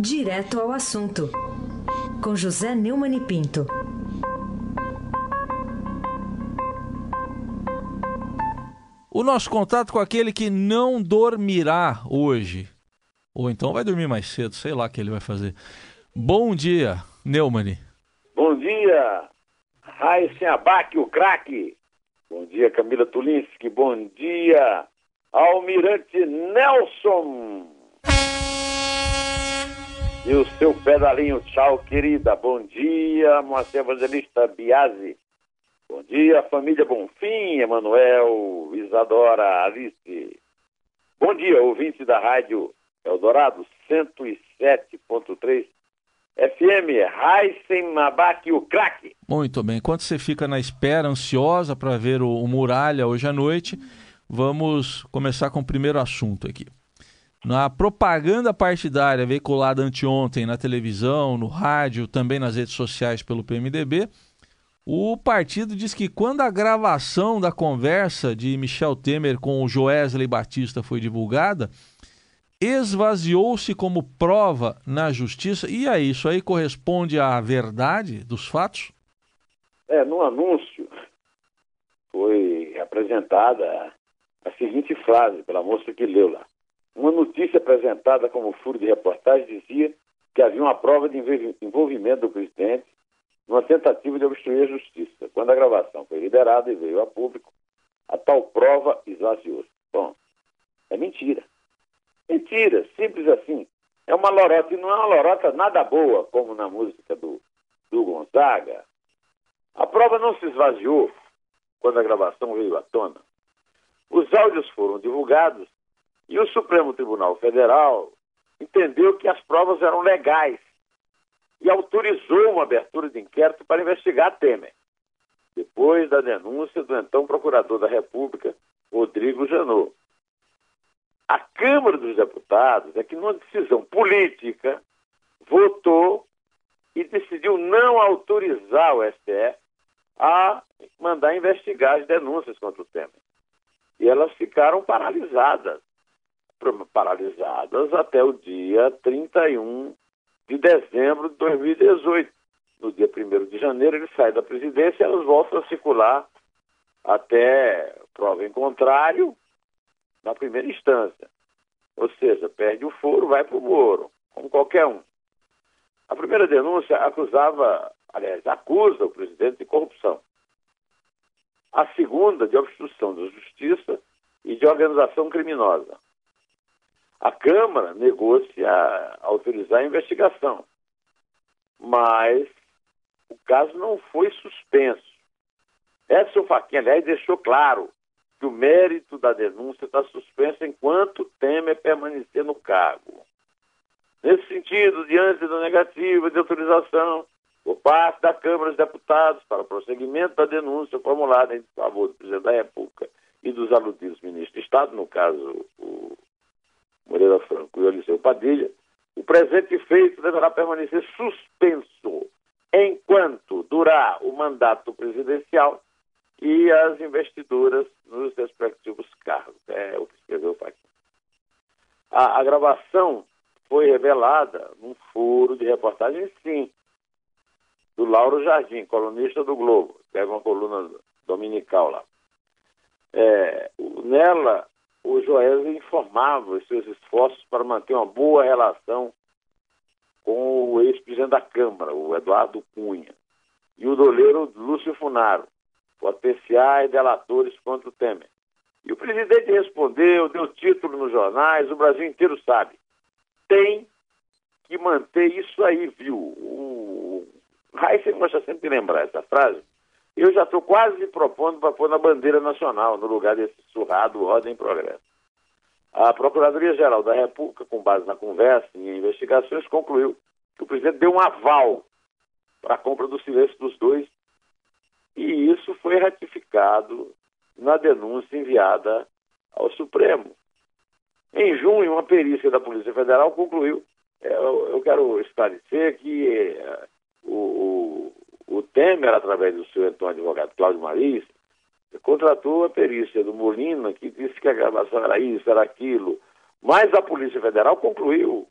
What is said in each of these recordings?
Direto ao assunto, com José Neumann e Pinto. O nosso contato com aquele que não dormirá hoje. Ou então vai dormir mais cedo, sei lá o que ele vai fazer. Bom dia, Neumann. Bom dia, Raíssen Abac, o craque. Bom dia, Camila Tulinski. Bom dia, Almirante Nelson. E o seu pedalinho, tchau, querida. Bom dia, Moacir Evangelista Biasi. Bom dia, família Bonfim, Emanuel, Isadora, Alice. Bom dia, ouvinte da rádio Eldorado 107.3 FM, Heisen Mabac, o craque. Muito bem. Enquanto você fica na espera, ansiosa para ver o, o Muralha hoje à noite, vamos começar com o primeiro assunto aqui. Na propaganda partidária veiculada anteontem na televisão, no rádio, também nas redes sociais pelo PMDB, o partido diz que quando a gravação da conversa de Michel Temer com o Joesley Batista foi divulgada, esvaziou-se como prova na justiça. E aí, isso aí corresponde à verdade dos fatos? É, no anúncio foi apresentada a seguinte frase pela moça que leu lá. Uma notícia apresentada como furo de reportagem dizia que havia uma prova de envolvimento do presidente numa tentativa de obstruir a justiça. Quando a gravação foi liberada e veio a público, a tal prova esvaziou-se. Bom, é mentira. Mentira, simples assim. É uma lorota, e não é uma lorota nada boa, como na música do, do Gonzaga. A prova não se esvaziou quando a gravação veio à tona. Os áudios foram divulgados e o Supremo Tribunal Federal entendeu que as provas eram legais e autorizou uma abertura de inquérito para investigar Temer, depois da denúncia do então Procurador da República, Rodrigo Janot. A Câmara dos Deputados é que, numa decisão política, votou e decidiu não autorizar o STF a mandar investigar as denúncias contra o Temer. E elas ficaram paralisadas paralisadas até o dia 31 de dezembro de 2018. No dia 1 de janeiro ele sai da presidência e elas voltam a circular até prova em contrário na primeira instância. Ou seja, perde o foro, vai para o Moro, como qualquer um. A primeira denúncia acusava, aliás, acusa o presidente de corrupção. A segunda, de obstrução da justiça e de organização criminosa. A Câmara negou-se a autorizar a investigação, mas o caso não foi suspenso. Edson Fachin, aliás, deixou claro que o mérito da denúncia está suspenso enquanto Temer permanecer no cargo. Nesse sentido, diante da negativa de autorização por parte da Câmara dos Deputados para o prosseguimento da denúncia formulada em favor do presidente da República e dos aludidos ministros de Estado, no caso o Moreira Franco e Eliseu Padilha, o presente feito deverá permanecer suspenso enquanto durar o mandato presidencial e as investiduras nos respectivos cargos. É o que escreveu Paquim. A, a gravação foi revelada num furo de reportagem, sim, do Lauro Jardim, colunista do Globo, é uma coluna dominical lá. É, nela, o Joesley informava os seus esforços para manter uma boa relação com o ex-presidente da Câmara, o Eduardo Cunha, e o doleiro Lúcio Funaro, potenciais delatores contra o Temer. E o presidente respondeu, deu título nos jornais, o Brasil inteiro sabe. Tem que manter isso aí, viu? O Raíssa gosta sempre de lembrar essa frase, eu já estou quase propondo para pôr na bandeira nacional, no lugar desse surrado Ordem e Progresso. A Procuradoria-Geral da República, com base na conversa e investigações, concluiu que o presidente deu um aval para a compra do silêncio dos dois e isso foi ratificado na denúncia enviada ao Supremo. Em junho, uma perícia da Polícia Federal concluiu, é, eu, quero esclarecer que o, o Temer, através do seu então advogado Cláudio Maris, contratou a perícia do Molina, que disse que a gravação era isso, era aquilo. Mas a Polícia Federal concluiu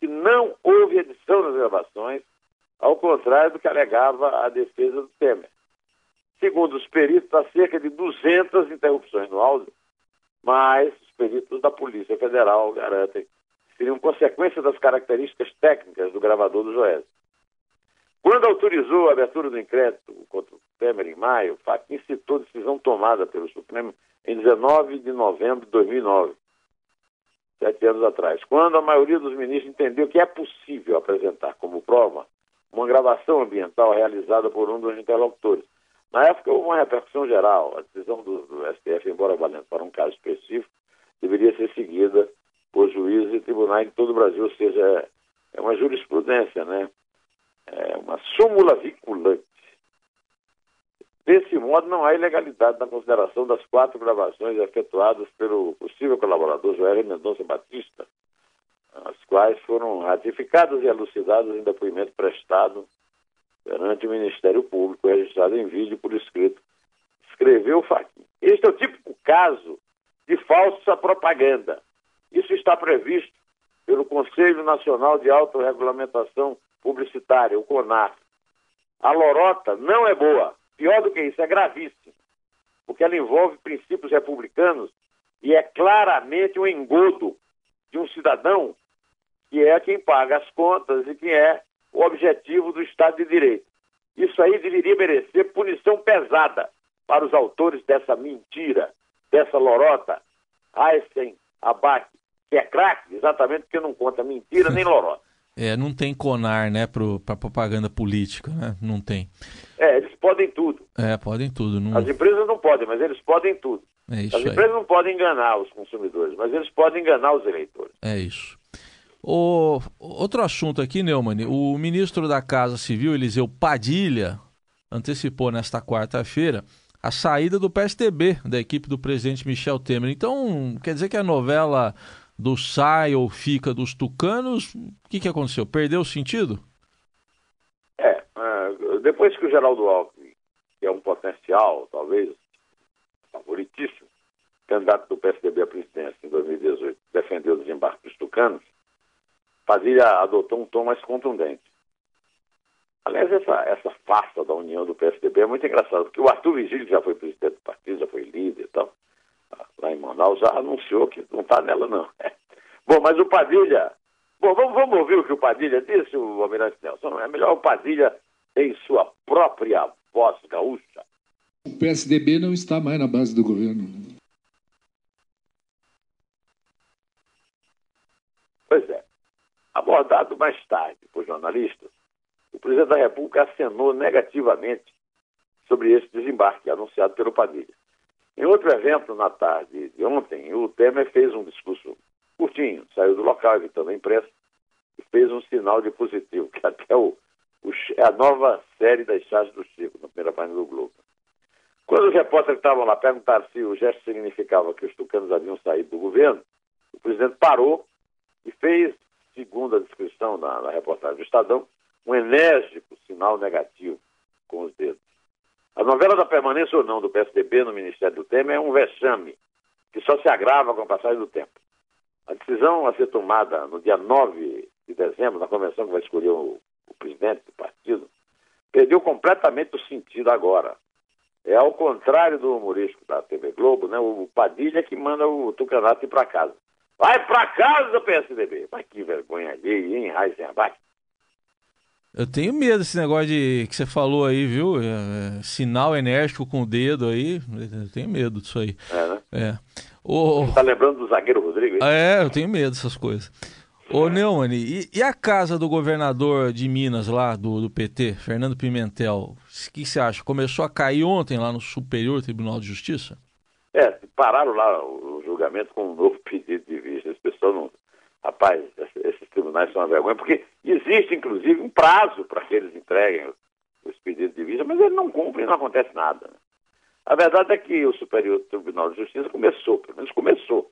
que não houve edição das gravações, ao contrário do que alegava a defesa do Temer. Segundo os peritos, há cerca de 200 interrupções no áudio, mas os peritos da Polícia Federal garantem que seriam consequência das características técnicas do gravador do Joés. Quando autorizou a abertura do inquérito contra o Temer em maio, o citou decisão tomada pelo Supremo em 19 de novembro de 2009, sete anos atrás, quando a maioria dos ministros entendeu que é possível apresentar como prova uma gravação ambiental realizada por um dos interlocutores. Na época houve uma repercussão geral. A decisão do, do STF, embora valendo para um caso específico, deveria ser seguida por juízes e tribunais de todo o Brasil, ou seja, é uma jurisprudência, né? É uma súmula vinculante. Desse modo, não há ilegalidade na consideração das quatro gravações efetuadas pelo possível colaborador Joel Mendonça Batista, as quais foram ratificadas e elucidadas em depoimento prestado perante o Ministério Público, registrado em vídeo por escrito. Escreveu Fachin. Este é o típico caso de falsa propaganda. Isso está previsto pelo Conselho Nacional de Autorregulamentação Publicitária, o CONAR. A lorota não é boa. Pior do que isso, é gravíssimo. Porque ela envolve princípios republicanos e é claramente um engodo de um cidadão que é quem paga as contas e que é o objetivo do Estado de Direito. Isso aí deveria merecer punição pesada para os autores dessa mentira, dessa lorota. Einstein, Abac, que é craque, exatamente porque não conta mentira nem lorota. É, não tem conar, né, para propaganda política, né? Não tem. É, eles podem tudo. É, podem tudo. Não... As empresas não podem, mas eles podem tudo. É As aí. empresas não podem enganar os consumidores, mas eles podem enganar os eleitores. É isso. O, outro assunto aqui, Neumann, o ministro da Casa Civil, Eliseu Padilha, antecipou nesta quarta-feira a saída do PSDB, da equipe do presidente Michel Temer. Então, quer dizer que a novela do sai ou fica dos tucanos, o que, que aconteceu? Perdeu o sentido? É, uh, depois que o Geraldo Alckmin, que é um potencial, talvez, favoritíssimo, candidato do PSDB à presidência em 2018, defendeu o desembarque dos tucanos, Padilha adotou um tom mais contundente. Aliás, essa, essa farsa da união do PSDB é muito engraçada, porque o Arthur Vigílio já foi presidente do partido, já foi líder e tal, lá em Manaus, já anunciou que não está nela, não. Bom, mas o Padilha. Bom, vamos, vamos ouvir o que o Padilha disse, o Almirante Nelson. É melhor o Padilha em sua própria voz gaúcha. O PSDB não está mais na base do governo. Pois é. Abordado mais tarde por jornalistas, o presidente da República acenou negativamente sobre esse desembarque anunciado pelo Padilha. Em outro evento na tarde de ontem, o Temer fez um discurso curtinho, saiu do local, evitando a imprensa, e fez um sinal de positivo, que até o, o, é a nova série das chaves do Chico, na primeira página do Globo. Quando os repórteres estavam lá perguntaram se o gesto significava que os tucanos haviam saído do governo, o presidente parou e fez, segundo a descrição na, na reportagem do Estadão, um enérgico sinal negativo com os dedos. A novela da permanência ou não do PSDB no Ministério do Temer é um vexame que só se agrava com a passagem do tempo. A decisão a ser tomada no dia 9 de dezembro, na convenção que vai escolher o, o presidente do partido, perdeu completamente o sentido agora. É ao contrário do humorístico da TV Globo, né? O Padilha que manda o Tucanato ir para casa. Vai para casa, PSDB! Mas que vergonha alheia, hein, Heisenbach? Eu tenho medo desse negócio de que você falou aí, viu? É, é, sinal enérgico com o dedo aí. Eu tenho medo disso aí. É, né? É. O... Tá lembrando do zagueiro Rodrigo? Hein? É, eu tenho medo dessas coisas. Ô, Neumann, e, e, a casa do governador de Minas lá, do, do PT, Fernando Pimentel, o que você acha? Começou a cair ontem lá no Superior Tribunal de Justiça? É, pararam lá o, julgamento com um novo pedido de vista. As pessoas não. Rapaz, esses tribunais são uma vergonha, porque existe, inclusive, um prazo para que eles entreguem os pedidos de vista, mas eles não cumprem não acontece nada. A verdade é que o Superior Tribunal de Justiça começou, pelo menos começou,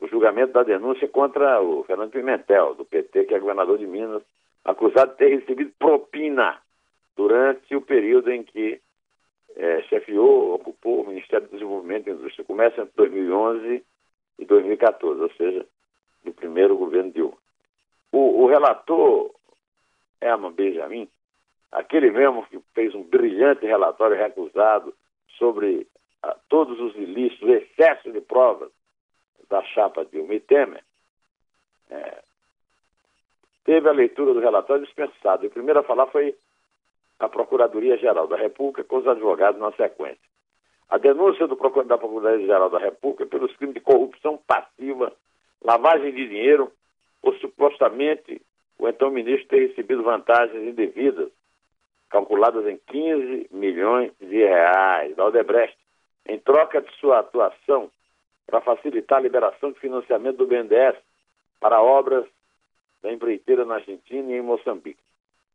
o julgamento da denúncia contra o Fernando Pimentel, do PT, que é governador de Minas, acusado de ter recebido propina durante o período em que é, chefiou, ocupou o Ministério do Desenvolvimento e Indústria Comércio entre 2011 e 2014, ou seja, primeiro governo Dilma. O, o, relator Herman Benjamin, aquele mesmo que fez um brilhante relatório recusado sobre ah, todos os ilícitos, o excesso de provas da chapa Dilma e Temer, é, teve a leitura do relatório dispensado. E o primeiro a falar foi a Procuradoria-Geral da República com os advogados na sequência. A denúncia do da Procuradoria-Geral da República pelos crimes de corrupção passiva, lavagem de dinheiro, ou supostamente o então ministro ter recebido vantagens indevidas, calculadas em 15 milhões de reais da Odebrecht, em troca de sua atuação para facilitar a liberação de financiamento do BNDES para obras da empreiteira na Argentina e em Moçambique.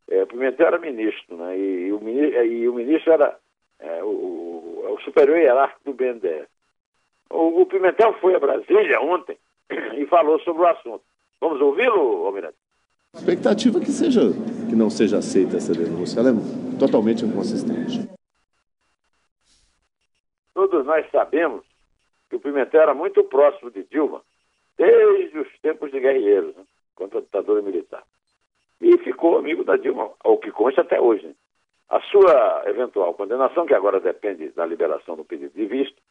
É, o Pimentel era ministro, né? E, e, o, e o, ministro era é, o, o, superior hierárquico do BNDES. O, o Pimentel foi a Brasília ontem e falou sobre o assunto. Vamos ouvi-lo, Almirante? Expectativa que seja que não seja aceita essa denúncia, ela é totalmente inconsistente. Todos nós sabemos que o Pimentel era muito próximo de Dilma desde os tempos de guerrilheiros né, contra a ditadura militar. E ficou amigo da Dilma, ao que consta até hoje. Né? A sua eventual condenação, que agora depende da liberação do pedido de visto,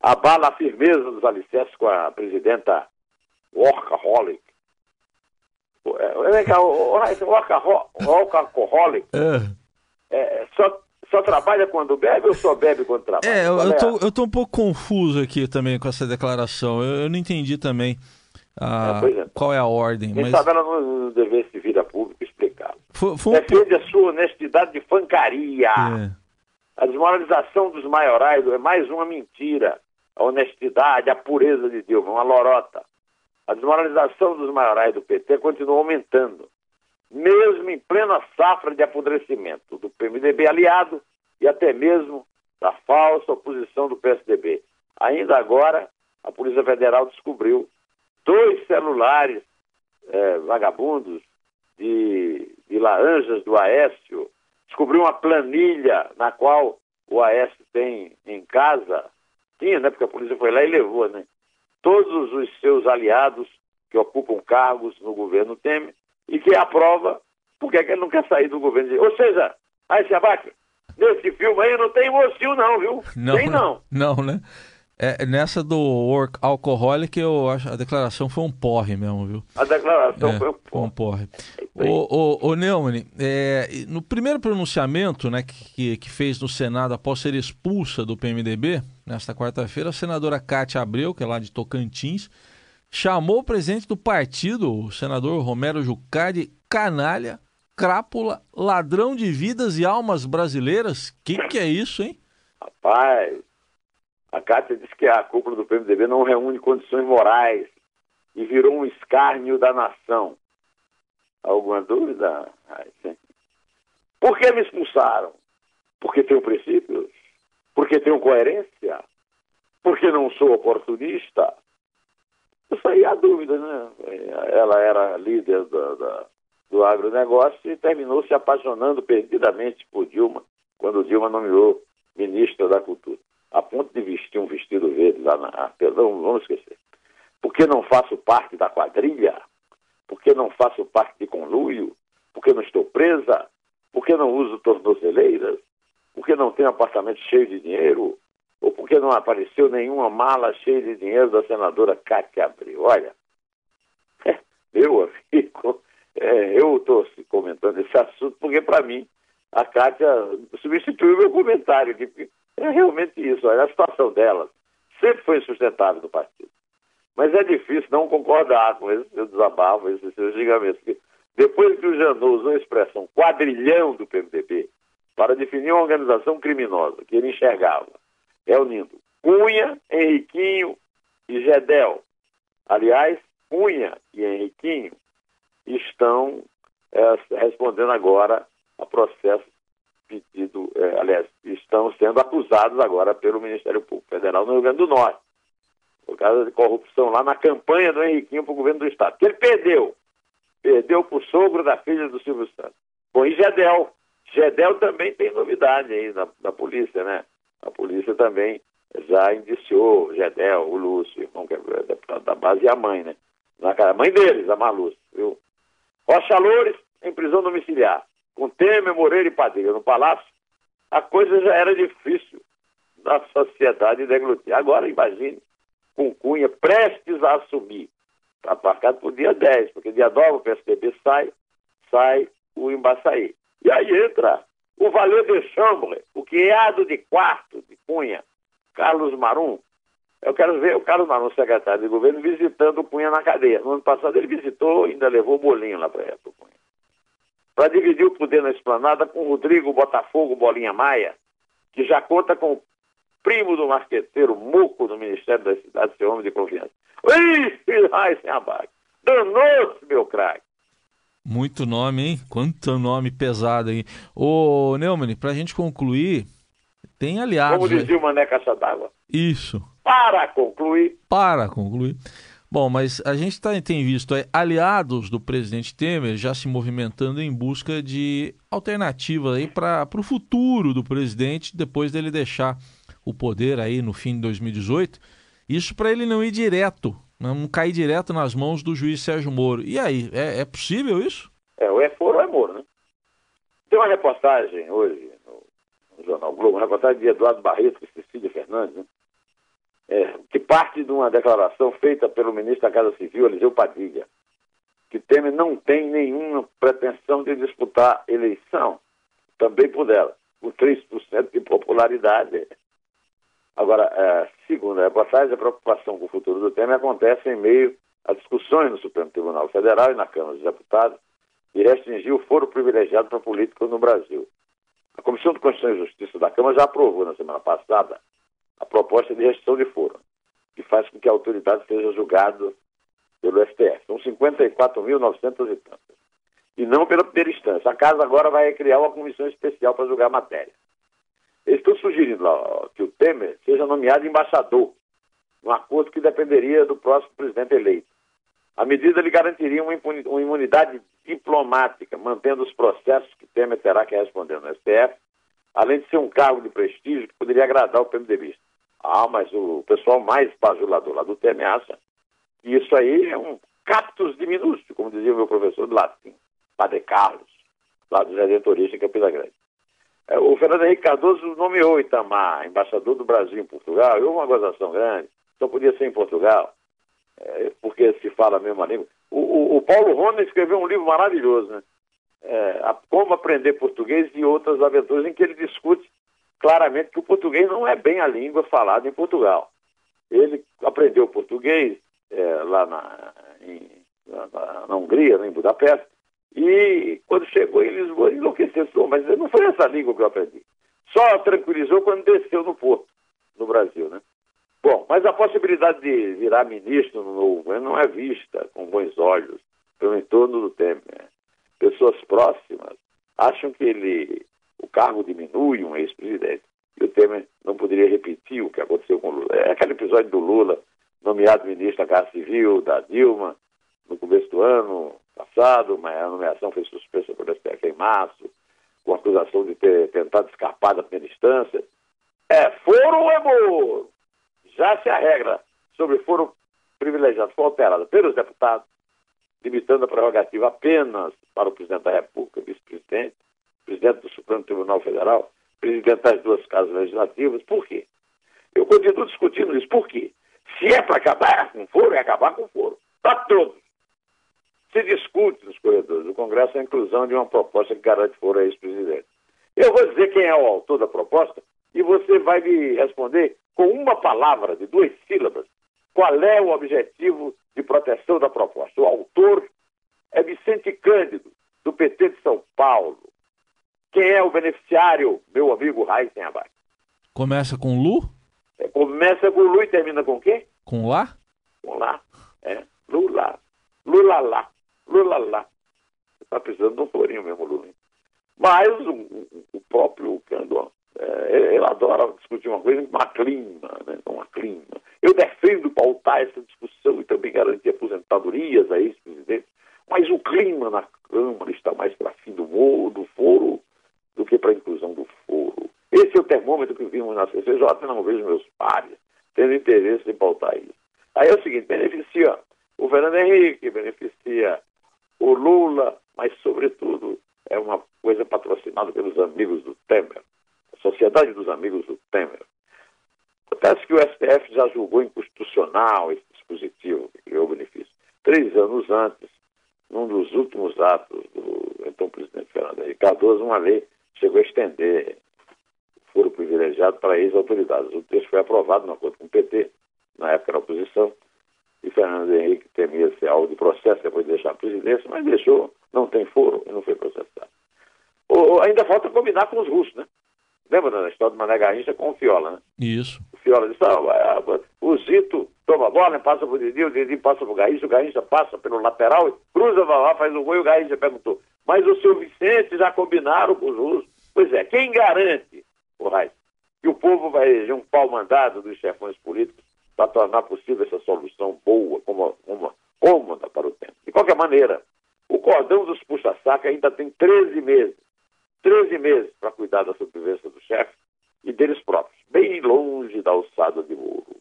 abala a firmeza dos alicerces com a presidenta workaholic. É, é, o workaholic é. é, só, só trabalha quando bebe ou só bebe quando trabalha? É, eu, eu, tô, eu tô um pouco confuso aqui também com essa declaração. Eu, eu não entendi também ah, é, qual é a ordem. Quem mas... sabe ela não dever se vir a público explicar. Foi um... Defende a sua honestidade de fancaria. É. A desmoralização dos maiorais é mais uma mentira. A honestidade, a pureza de Deus, uma lorota. A desmoralização dos maiorais do PT continua aumentando, mesmo em plena safra de apodrecimento do PMDB aliado e até mesmo da falsa oposição do PSDB. Ainda agora, a Polícia Federal descobriu dois celulares é, vagabundos de, de laranjas do Aécio, descobriu uma planilha na qual o Aécio tem em casa, tinha, né? Porque a polícia foi lá e levou, né? Todos os seus aliados que ocupam cargos no governo Temer e que aprova porque é que ele não quer sair do governo. Ou seja, aí se abate. Nesse filme aí não tem mocinho não, viu? Não, tem não. Não, né? É, nessa do work alcoholic, eu acho a declaração foi um porre mesmo, viu? A declaração é, foi um porre. Foi um porre. O, o, o Neumann, é, no primeiro pronunciamento né, que, que fez no Senado após ser expulsa do PMDB, nesta quarta-feira, a senadora Cátia Abreu, que é lá de Tocantins, chamou o presidente do partido, o senador Romero Jucá, de canalha, crápula, ladrão de vidas e almas brasileiras. Que que é isso, hein? Rapaz, a Cátia disse que a cúpula do PMDB não reúne condições morais e virou um escárnio da nação. Alguma dúvida? Por que me expulsaram? Porque tenho princípios? Porque tenho coerência? Porque não sou oportunista? Isso aí há dúvida, né? Ela era líder da, da, do agronegócio e terminou se apaixonando perdidamente por Dilma, quando Dilma nomeou ministra da Cultura a ponto de vestir um vestido verde lá na. Perdão, vamos esquecer. Porque não faço parte da quadrilha? Porque não faço parte de conluio? Porque não estou presa? Porque não uso tornozeleiras? Porque não tenho apartamento cheio de dinheiro? Ou porque não apareceu nenhuma mala cheia de dinheiro da senadora Cátia Abreu? Olha, meu amigo, é, eu estou comentando esse assunto porque, para mim, a Cátia substituiu meu comentário. Que, é realmente isso. Olha, a situação dela sempre foi sustentável no partido. Mas é difícil não concordar com esse seu desabafo, esse seu gigamento. Depois que o Janot usou a expressão quadrilhão do PMDB para definir uma organização criminosa que ele enxergava, reunindo Cunha, Henriquinho e Gedel. Aliás, Cunha e Henriquinho estão é, respondendo agora a processo pedido, é, aliás, estão sendo acusados agora pelo Ministério Público Federal no Rio Grande do Norte, por causa de corrupção lá na campanha do Henriquinho para o governo do Estado. Que ele perdeu. Perdeu para o sogro da filha do Silvio Santos. Bom, e Gedel. Também tem novidade aí na, na polícia, né? A polícia também já indiciou Gedel, o Lúcio, irmão que é deputado da base, e a mãe, né? Na, a mãe deles, a Malúcia, viu? Rocha Loures em prisão domiciliar, com Temer, Moreira e Padilha no Palácio, a coisa já era difícil na sociedade deglutir. Agora, imagine, com Cunha prestes a assumir, está marcado para o dia 10, porque dia 9 o PSDB sai, sai o Embaçaí. E aí entra o Valeu de Chambre, o criado de quarto de Cunha, Carlos Marum. Eu quero ver o Carlos Marum, secretário de governo, visitando o Cunha na cadeia. No ano passado ele visitou e ainda levou o bolinho lá para o Cunha. Para dividir o poder na esplanada com Rodrigo Botafogo Bolinha Maia, que já conta com o primo do marqueteiro Muco do Ministério da Cidade, seu homem de confiança. Ih, ai, sem abaque. Danou-se, meu craque. Muito nome, hein? Quanto nome pesado aí. Ô, Neumann, pra gente concluir, tem aliados... Como dizia o Mané Caixa d'Água. Isso. Para concluir. Para concluir. Bom, mas a gente tá, tem visto aí, aliados do presidente Temer já se movimentando em busca de alternativas aí para o futuro do presidente depois dele deixar o poder aí no fim de 2018. Isso para ele não ir direto não cair direto nas mãos do juiz Sérgio Moro. E aí, é, é possível isso? É, ou é Foro ou é Moro, né? Tem uma reportagem hoje no, no Jornal Globo, uma reportagem de Eduardo Barreto e Cecília Fernandes, né? é, que parte de uma declaração feita pelo ministro da Casa Civil, Eliseu Padilha, que Temer não tem nenhuma pretensão de disputar eleição, também por ela, com 3% de popularidade. Agora, é, segundo a reportagem, a preocupação com o futuro do Temer acontece em meio a discussões no Supremo Tribunal Federal e na Câmara dos Deputados e restringir o foro privilegiado para políticos no Brasil. A Comissão de Constituição e Justiça da Câmara já aprovou na semana passada a proposta de restrição de foro, que faz com que a autoridade seja julgada pelo STF. São 54.900 e tantas. E não pela primeira instância. A casa agora vai criar uma comissão especial para julgar a matéria. Eles estão sugerindo lá, que o Temer seja nomeado embaixador, num acordo que dependeria do próximo presidente eleito. A medida lhe garantiria uma imunidade diplomática, mantendo os processos que Temer terá que responder no STF, além de ser um cargo de prestígio que poderia agradar o PMDB. Ah, mas o pessoal mais bajulador lá do Temer acha que isso aí é um captus minúsculo, como dizia o meu professor de latim, Padre Carlos, lá do Redentorista em Campina Grande. É, o Fernando Henrique Cardoso nomeou Itamar embaixador do Brasil em Portugal. Houve uma gozação grande. Só podia ser em Portugal, é, porque se fala a mesma língua. O, o, o Paulo Rona escreveu um livro maravilhoso, né? É, a, Como Aprender Português e Outras Aventuras, em que ele discute claramente que o português não é bem a língua falada em Portugal. Ele aprendeu português é, lá na, em, na, na Hungria, né, em Budapeste, e quando chegou em Lisboa, enlouqueceu. Mas não foi essa língua que eu aprendi. Só tranquilizou quando desceu no porto, no Brasil, né? Bom, mas a possibilidade de virar ministro no novo governo não é vista com bons olhos pelo entorno do Temer. Pessoas próximas acham que ele, o cargo diminui um ex-presidente. E o Temer não poderia repetir o que aconteceu com o Lula. É aquele episódio do Lula, nomeado ministro da Casa Civil, da Dilma, no começo do ano, passado, mas a nomeação foi suspensa por STF em março, com acusação de ter tentado escapar da primeira instância. É foro ou é moro? Já se a regra sobre foro privilegiado foi alterada pelos deputados, limitando a prerrogativa apenas para o presidente da República, vice-presidente, presidente do Supremo Tribunal Federal, presidente das duas casas legislativas. Por quê? Eu continuo discutindo isso. Por quê? Se é para acabar com foro, é acabar com foro. Para todos se discute nos corredores do Congresso a inclusão de uma proposta que garante foro a ex-presidente. Eu vou dizer quem é o autor da proposta e você vai me responder com uma palavra de duas sílabas qual é o objetivo de proteção da proposta. O autor é Vicente Cândido, do PT de São Paulo. Quem é o beneficiário? Meu amigo Raíssen Abac. Começa com Lu? É, começa com Lu e termina com quem? Com Lá? Com Lá. É, Lula. Lula lá. Lula lá. Está precisando de um florinho mesmo, Lula. Mas o, o próprio Cando, é, ele adora discutir uma coisa uma clima, né? Uma clima. Eu defendo pautar essa discussão e também garantir aposentadorias a ex-presidente, mas o clima na Câmara está mais para fim do, moro, do foro do que para a inclusão do foro. Esse é o termômetro que vimos na CCJ, não vejo meus pares tendo interesse em pautar isso. Aí é o seguinte, beneficia o Fernando Henrique, beneficia o Lula, mas, sobretudo, é uma coisa patrocinada pelos amigos do Temer, a Sociedade dos Amigos do Temer. Acontece que o STF já julgou inconstitucional esse dispositivo que criou benefício. Três anos antes, num dos últimos atos do então presidente Fernando Henrique Cardoso, uma lei chegou a estender o foro privilegiado para ex-autoridades. O texto foi aprovado no acordo com o PT, na época da oposição, Fernando Henrique temia ser alvo de processo depois de deixar a presidência, mas deixou, não tem foro e não foi processado. Ou, ainda falta combinar com os russos, né? Lembra da história do Mané Garrincha com o Fiola, né? Isso. O Fiola disse, ah, o Zito toma a bola, passa pro Didi, o Didi passa pro Garrincha, o Garrincha passa pelo lateral, cruza, vai lá, faz o gol e o Garrincha perguntou, mas o seu Vicente já combinaram com os russos? Pois é, quem garante, o Raiz, que o povo vai eleger um pau mandado dos chefões políticos para tornar possível essa solução boa, como uma cômoda para o tempo? De qualquer maneira, o cordão dos puxa-saca ainda tem 13 meses 13 meses para cuidar da sobrevivência do chefe e deles próprios, bem longe da alçada de Moro.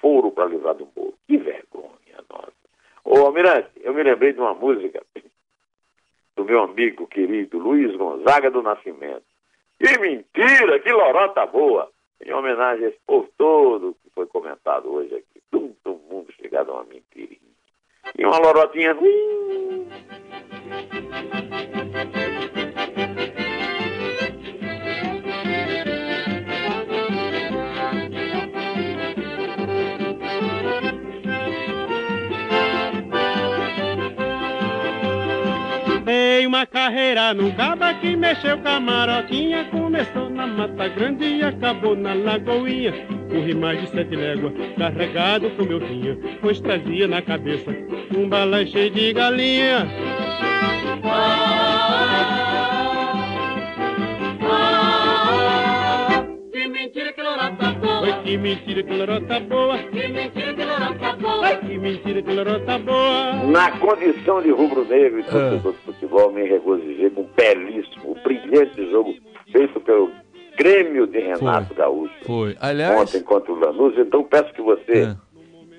Foro para livrar do Moro. Que vergonha, nossa. Ô, Almirante, eu me lembrei de uma música do meu amigo querido Luiz Gonzaga do Nascimento. Que mentira, que lorota boa! Em homenagem a esse povo todo que foi comentado hoje aqui. Todo mundo chegado a uma mentirinha. E uma lorotinha. Dei carreira num caba que mexeu com a maroquinha Começou na Mata Grande e acabou na Lagoinha. Corri mais de sete léguas, carregado com meu vinha Pois trazia na cabeça um balão cheio de galinha. Que mentira que lorota boa. Que mentira que lorota boa. Que mentira que lorota boa. Ai, que mentira que lorota boa. Na condição de rubro-negro e torcedor de futebol, me regozijei com um belíssimo, um brilhante jogo feito pelo Grêmio de Renato Foi. Gaúcho. Foi. Aliás, Ontem contra o Lanús, então peço que você É.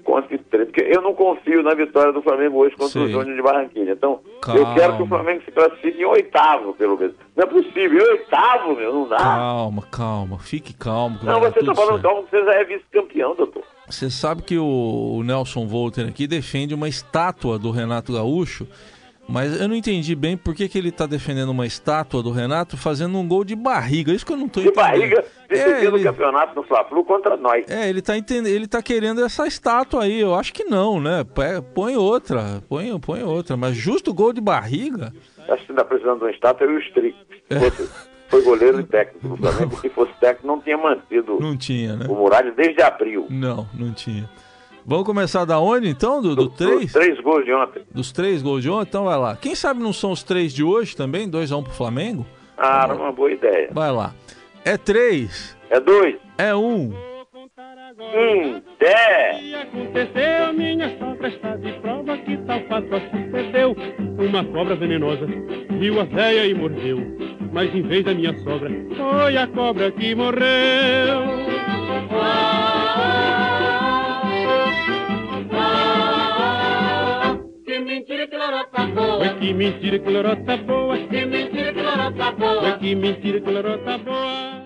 conte três, porque eu não confio na vitória do Flamengo hoje contra o Sei. Júnior de Barranquilha. Então, Calma. eu quero que o Flamengo se classifique em oitavo, pelo menos. Não é possível, em oitavo, meu, não dá. calma, calma, fique calmo. que não, você está tudo falando certo. calmo, você já é vice-campeão, doutor. Você sabe que o, o Nelson Volter aqui defende uma estátua do Renato Gaúcho, mas eu não entendi bem por que, que ele tá defendendo uma estátua do Renato fazendo um gol de barriga. Isso que eu não De entendendo. barriga, É, decidindo o ele, campeonato no Fla-Flu contra nós. é, ele tá entendendo, ele tá querendo essa estátua aí. Eu acho que não, né? Põe outra, põe, põe outra. Mas justo gol de barriga? Acho que ainda precisando de uma estátua, e o Strick. Fosse- Foi goleiro e técnico do Flamengo. Se fosse técnico, não tinha mantido Não tinha, né? o Muralha desde abril. Não, não tinha. Vamos começar da onde então? Do, do Dos três? três gols de ontem. Dos três gols de ontem? Então vai lá. Quem sabe não são os três de hoje também? 2x1 pro Flamengo? Ah, era uma boa ideia. Vai lá. É três, É dois. é um. Um, dez. que aconteceu, minha sogra está de prova que tal fato sucedeu. Uma cobra venenosa viu a véia e mordeu, mas em vez da minha sogra, foi a cobra que morreu. Que boa. Que mentira que lorota boa, Que mentira que lorota boa. que mentira que lorota boa.